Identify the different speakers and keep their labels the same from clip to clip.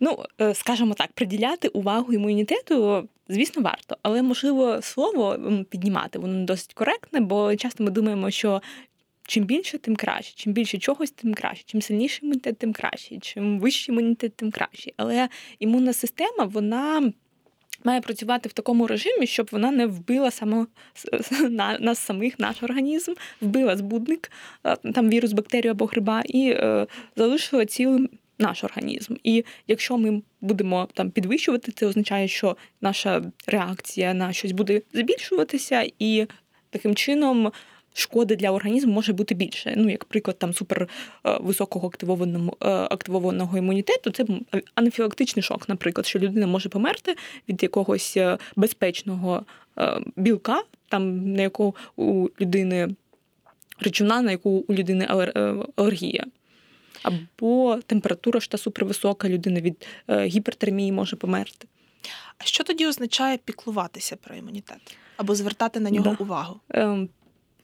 Speaker 1: Ну, е, скажімо так, приділяти увагу імунітету, звісно, варто, але можливо слово піднімати воно досить коректне, бо часто ми думаємо, що. Чим більше, тим краще. Чим більше чогось, тим краще. Чим сильніший імунітет, тим краще. Чим вищий імунітет, тим краще. Але імунна система, вона має працювати в такому режимі, щоб вона не вбила само нас самих, наш організм, вбила збудник, е, там вірус, бактерію або гриба, і е, залишила цілим наш організм. І якщо ми будемо там підвищувати, це означає, що наша реакція на щось буде збільшуватися, і таким чином. Шкоди для організму може бути більше. Ну, як приклад там супер е, високого активованого е, активованого імунітету, це анафілактичний шок, наприклад, що людина може померти від якогось е, безпечного білка, там на яку у людини речовина, на яку у людини алергія або температура ж та супервисока, людина від е, гіпертермії може померти.
Speaker 2: А що тоді означає піклуватися про імунітет або звертати на нього да. увагу?
Speaker 1: Ем,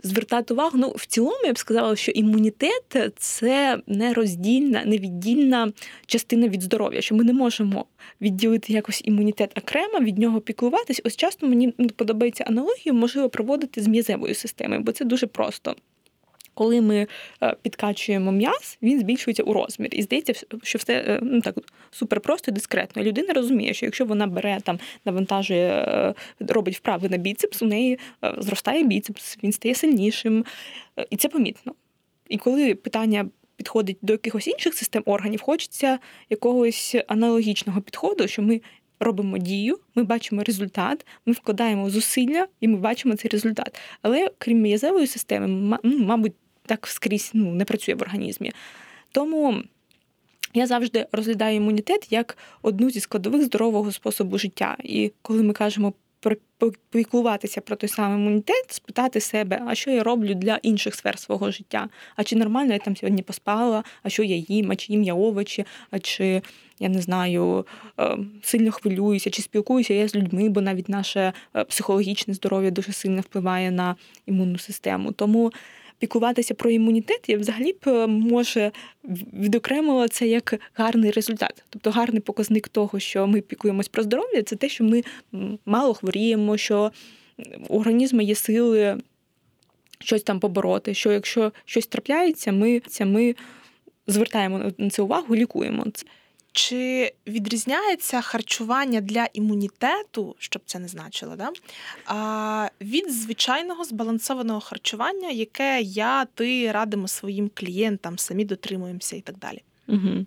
Speaker 1: звертати увагу, ну в цілому я б сказала, що імунітет це нероздільна, невіддільна частина від здоров'я, що ми не можемо відділити якось імунітет окремо, від нього піклуватись. Ось часто мені подобається аналогію, можливо проводити з м'язевою системою, бо це дуже просто коли ми е, підкачуємо м'яз, він збільшується у розмір. І здається, що все е, ну так супер просто і дискретно. Людина розуміє, що якщо вона бере там, навантажує, е, робить вправи на біцепс, у неї зростає біцепс, він стає сильнішим. І це помітно. І коли питання. Підходить до якихось інших систем органів, хочеться якогось аналогічного підходу, що ми робимо дію, ми бачимо результат, ми вкладаємо зусилля і ми бачимо цей результат. Але крім м'язевої системи, ну, мабуть, так скрізь ну, не працює в організмі. Тому я завжди розглядаю імунітет як одну зі складових здорового способу життя. І коли ми кажемо попіклуватися про той самий імунітет, спитати себе, а що я роблю для інших сфер свого життя? А чи нормально я там сьогодні поспала, а що я їм, а чи їм я овочі, а чи я не знаю, е, сильно хвилююся, чи спілкуюся я з людьми, бо навіть наше е, психологічне здоров'я дуже сильно впливає на імунну систему. Тому піклуватися про імунітет, я взагалі б е, може відокремила це як гарний результат. Тобто гарний показник того, що ми пікуємось про здоров'я, це те, що ми мало хворіємо, що у організму є сили щось там побороти. Що якщо щось трапляється, ми ми звертаємо на це увагу, лікуємо це.
Speaker 2: Чи відрізняється харчування для імунітету, щоб це не значило, да? а, від звичайного збалансованого харчування, яке я, ти радимо своїм клієнтам, самі дотримуємося і так далі?
Speaker 1: Угу.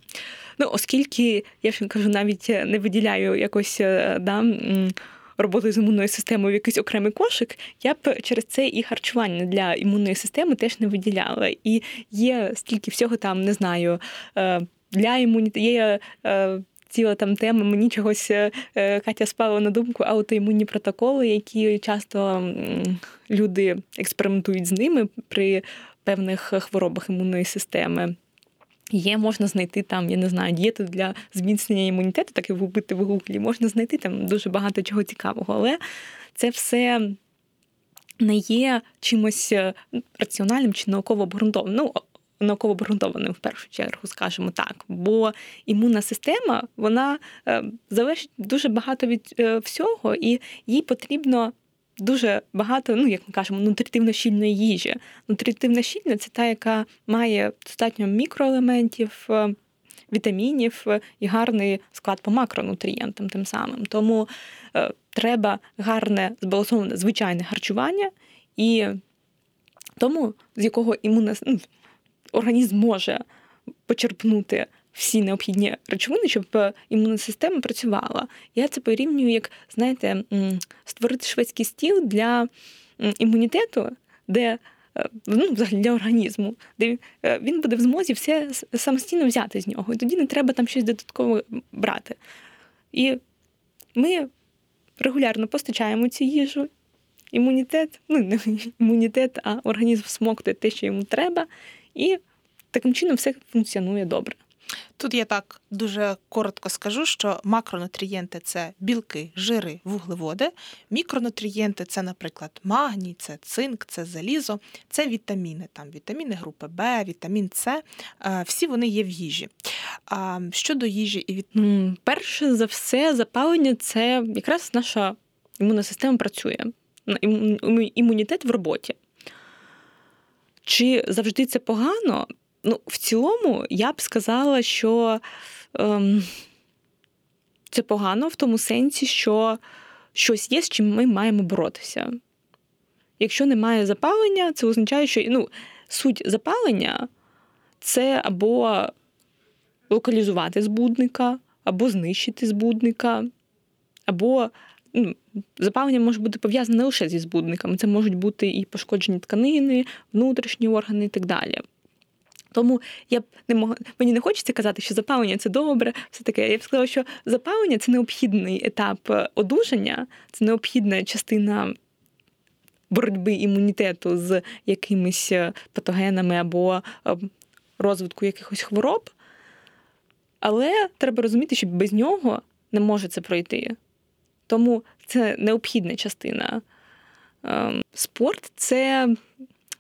Speaker 1: Ну, Оскільки я ж кажу, навіть не виділяю якось е, да, роботу з імунною системою в якийсь окремий кошик, я б через це і харчування для імунної системи теж не виділяла. І є стільки всього там, не знаю. Е, для імунітету є е, ціла там тема. Мені чогось е, Катя спала на думку аутоімунні протоколи, які часто люди експериментують з ними при певних хворобах імунної системи. Є, можна знайти там, я не знаю, дієту для зміцнення імунітету, так і вбити в гуглі, можна знайти там дуже багато чого цікавого, але це все не є чимось е, раціональним чи науково обґрунтованим. Ну, науково обґрунтованим в першу чергу, скажімо так. Бо імунна система вона е, залежить дуже багато від е, всього, і їй потрібно. Дуже багато, ну як ми кажемо, нутритивно щільної їжі. Нутритивна щільна це та, яка має достатньо мікроелементів, е, вітамінів і гарний склад по макронутрієнтам тим самим. Тому е, треба гарне збалансоване звичайне харчування, і тому з якого імунна ну, організм може почерпнути всі необхідні речовини, щоб е, імунна система працювала. Я це порівнюю, як знаєте, створити шведський стіл для імунітету, де е, ну, взагалі для організму, де е, він буде в змозі все самостійно взяти з нього. І тоді не треба там щось додатково брати. І ми регулярно постачаємо цю їжу. Імунітет, ну не імунітет, а організм смоктує те, що йому треба, і таким чином все функціонує добре.
Speaker 2: Тут я так дуже коротко скажу, що макронутрієнти це білки, жири, вуглеводи. Мікронутрієнти це, наприклад, магній, це цинк, це залізо, це вітаміни. Там вітаміни групи Б, вітамін С. Всі вони є в їжі. Щодо їжі і від
Speaker 1: перше за все, запалення це якраз наша імунна система працює. Імунітет в роботі. Чи завжди це погано? Ну, в цілому, я б сказала, що ем, це погано в тому сенсі, що щось є, з чим ми маємо боротися. Якщо немає запалення, це означає, що ну, суть запалення це або локалізувати збудника, або знищити збудника, або ну, запалення може бути пов'язане не лише зі збудниками, це можуть бути і пошкоджені тканини, внутрішні органи і так далі. Тому я б не мог... мені не хочеться казати, що запалення це добре, все таке. Я б сказала, що запалення це необхідний етап е, одужання, це необхідна частина боротьби імунітету з якимись е, патогенами або е, розвитку якихось хвороб. Але треба розуміти, що без нього не може це пройти. Тому це необхідна частина. Ем, спорт це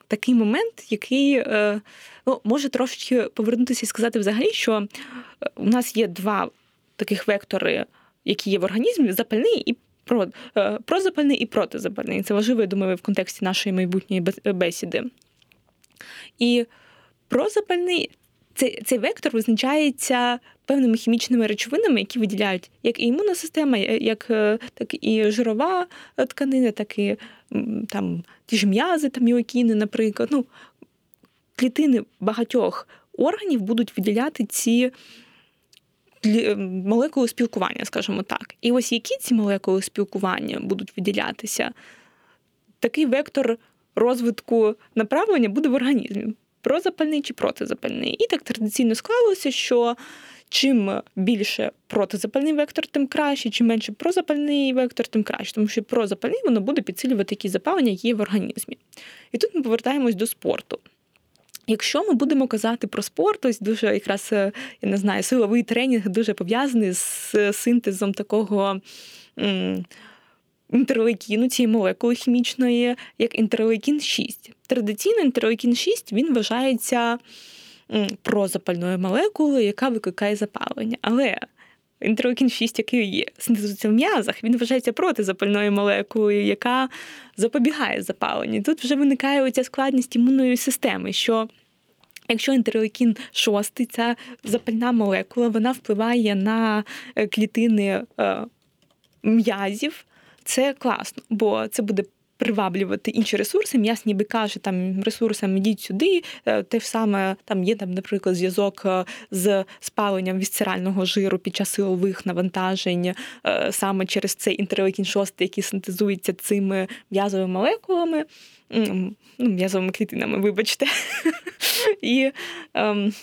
Speaker 1: такий момент, який е, ну, може трошечки повернутися і сказати взагалі, що е, у нас є два таких вектори, які є в організмі: запальний і е, прозапальний і протизапальний. Це важливо, я думаю, в контексті нашої майбутньої бесіди. І прозапальний цей, цей вектор визначається певними хімічними речовинами, які виділяють як і імунна система, як так і жирова тканина, так і там ті ж м'язи, там міокіни, наприклад. Ну, Клітини багатьох органів будуть виділяти ці молекули спілкування, скажімо так. І ось які ці молекули спілкування будуть виділятися, такий вектор розвитку направлення буде в організмі прозапальний чи протизапальний. І так традиційно склалося, що чим більше протизапальний вектор, тим краще, чим менше прозапальний вектор, тим краще, тому що прозапальний воно буде підсилювати які запалення є в організмі. І тут ми повертаємось до спорту. Якщо ми будемо казати про спорт, ось дуже якраз я не знаю, силовий тренінг дуже пов'язаний з синтезом такого інтерлейкіну, цієї молекули хімічної, як інтерлейкін 6. Традиційно інтерлейкін 6 він вважається прозапальною молекулою, яка викликає запалення. Але інтерлейкін 6, який є синтезується в м'язах, він вважається протизапальною молекулою, яка запобігає запаленню. Тут вже виникає оця складність імунної системи. що Якщо інтерлейкін 6, ця запальна молекула, вона впливає на е, клітини е, м'язів, це класно, бо це буде. Приваблювати інші ресурси, м'яс ніби каже там ресурсам ідіть сюди. Е, те ж саме там є там, наприклад, зв'язок е, з спаленням вісцерального жиру під час силових навантажень, е, саме через цей інтерлекін 6, який синтезується цими м'язовими молекулами, ну, м'язовими клітинами, вибачте. І ем,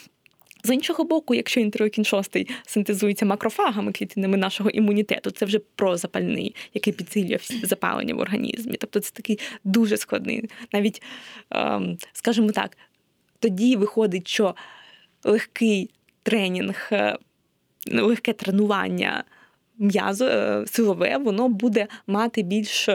Speaker 1: з іншого боку, якщо інтерлекін 6 синтезується макрофагами клітинами нашого імунітету, це вже прозапальний, який підсилює запалення в організмі. Тобто це такий дуже складний. Навіть, ем, скажімо так, тоді виходить, що легкий тренінг, е, легке тренування м'язо е, силове, воно буде мати більш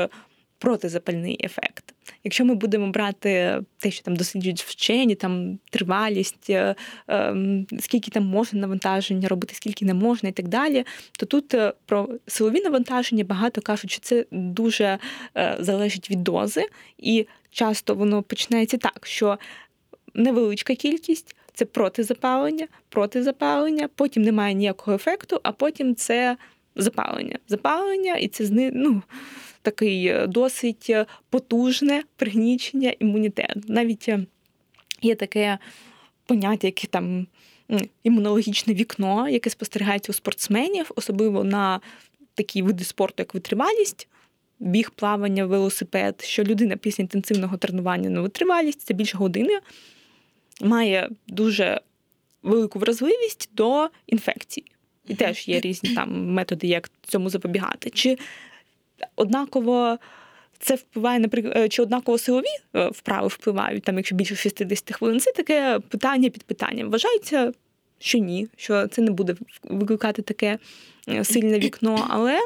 Speaker 1: протизапальний ефект. Якщо ми будемо брати те, що там досліджують вчені, там тривалість, е, ем, скільки там можна навантаження робити, скільки не можна, і так далі, то тут е, про силові навантаження багато кажуть, що це дуже е, залежить від дози, і часто воно починається так, що невеличка кількість. Це протизапалення, протизапалення, потім немає ніякого ефекту, а потім це запалення. Запалення, і це ну, такий е, досить е, потужне пригнічення імунітету. Навіть е, є таке поняття, яке там імунологічне вікно, яке спостерігається у спортсменів, особливо на такі види спорту, як витривалість. Біг, плавання, велосипед, що людина після інтенсивного тренування на витривалість, це більше години, має дуже велику вразливість до інфекцій. І теж є різні там методи, як цьому запобігати. Чи однаково це впливає, наприклад, е, чи однаково силові е, вправи впливають, там, якщо більше 60 хвилин, це таке питання під питанням. Вважається, що ні, що це не буде викликати таке сильне вікно, але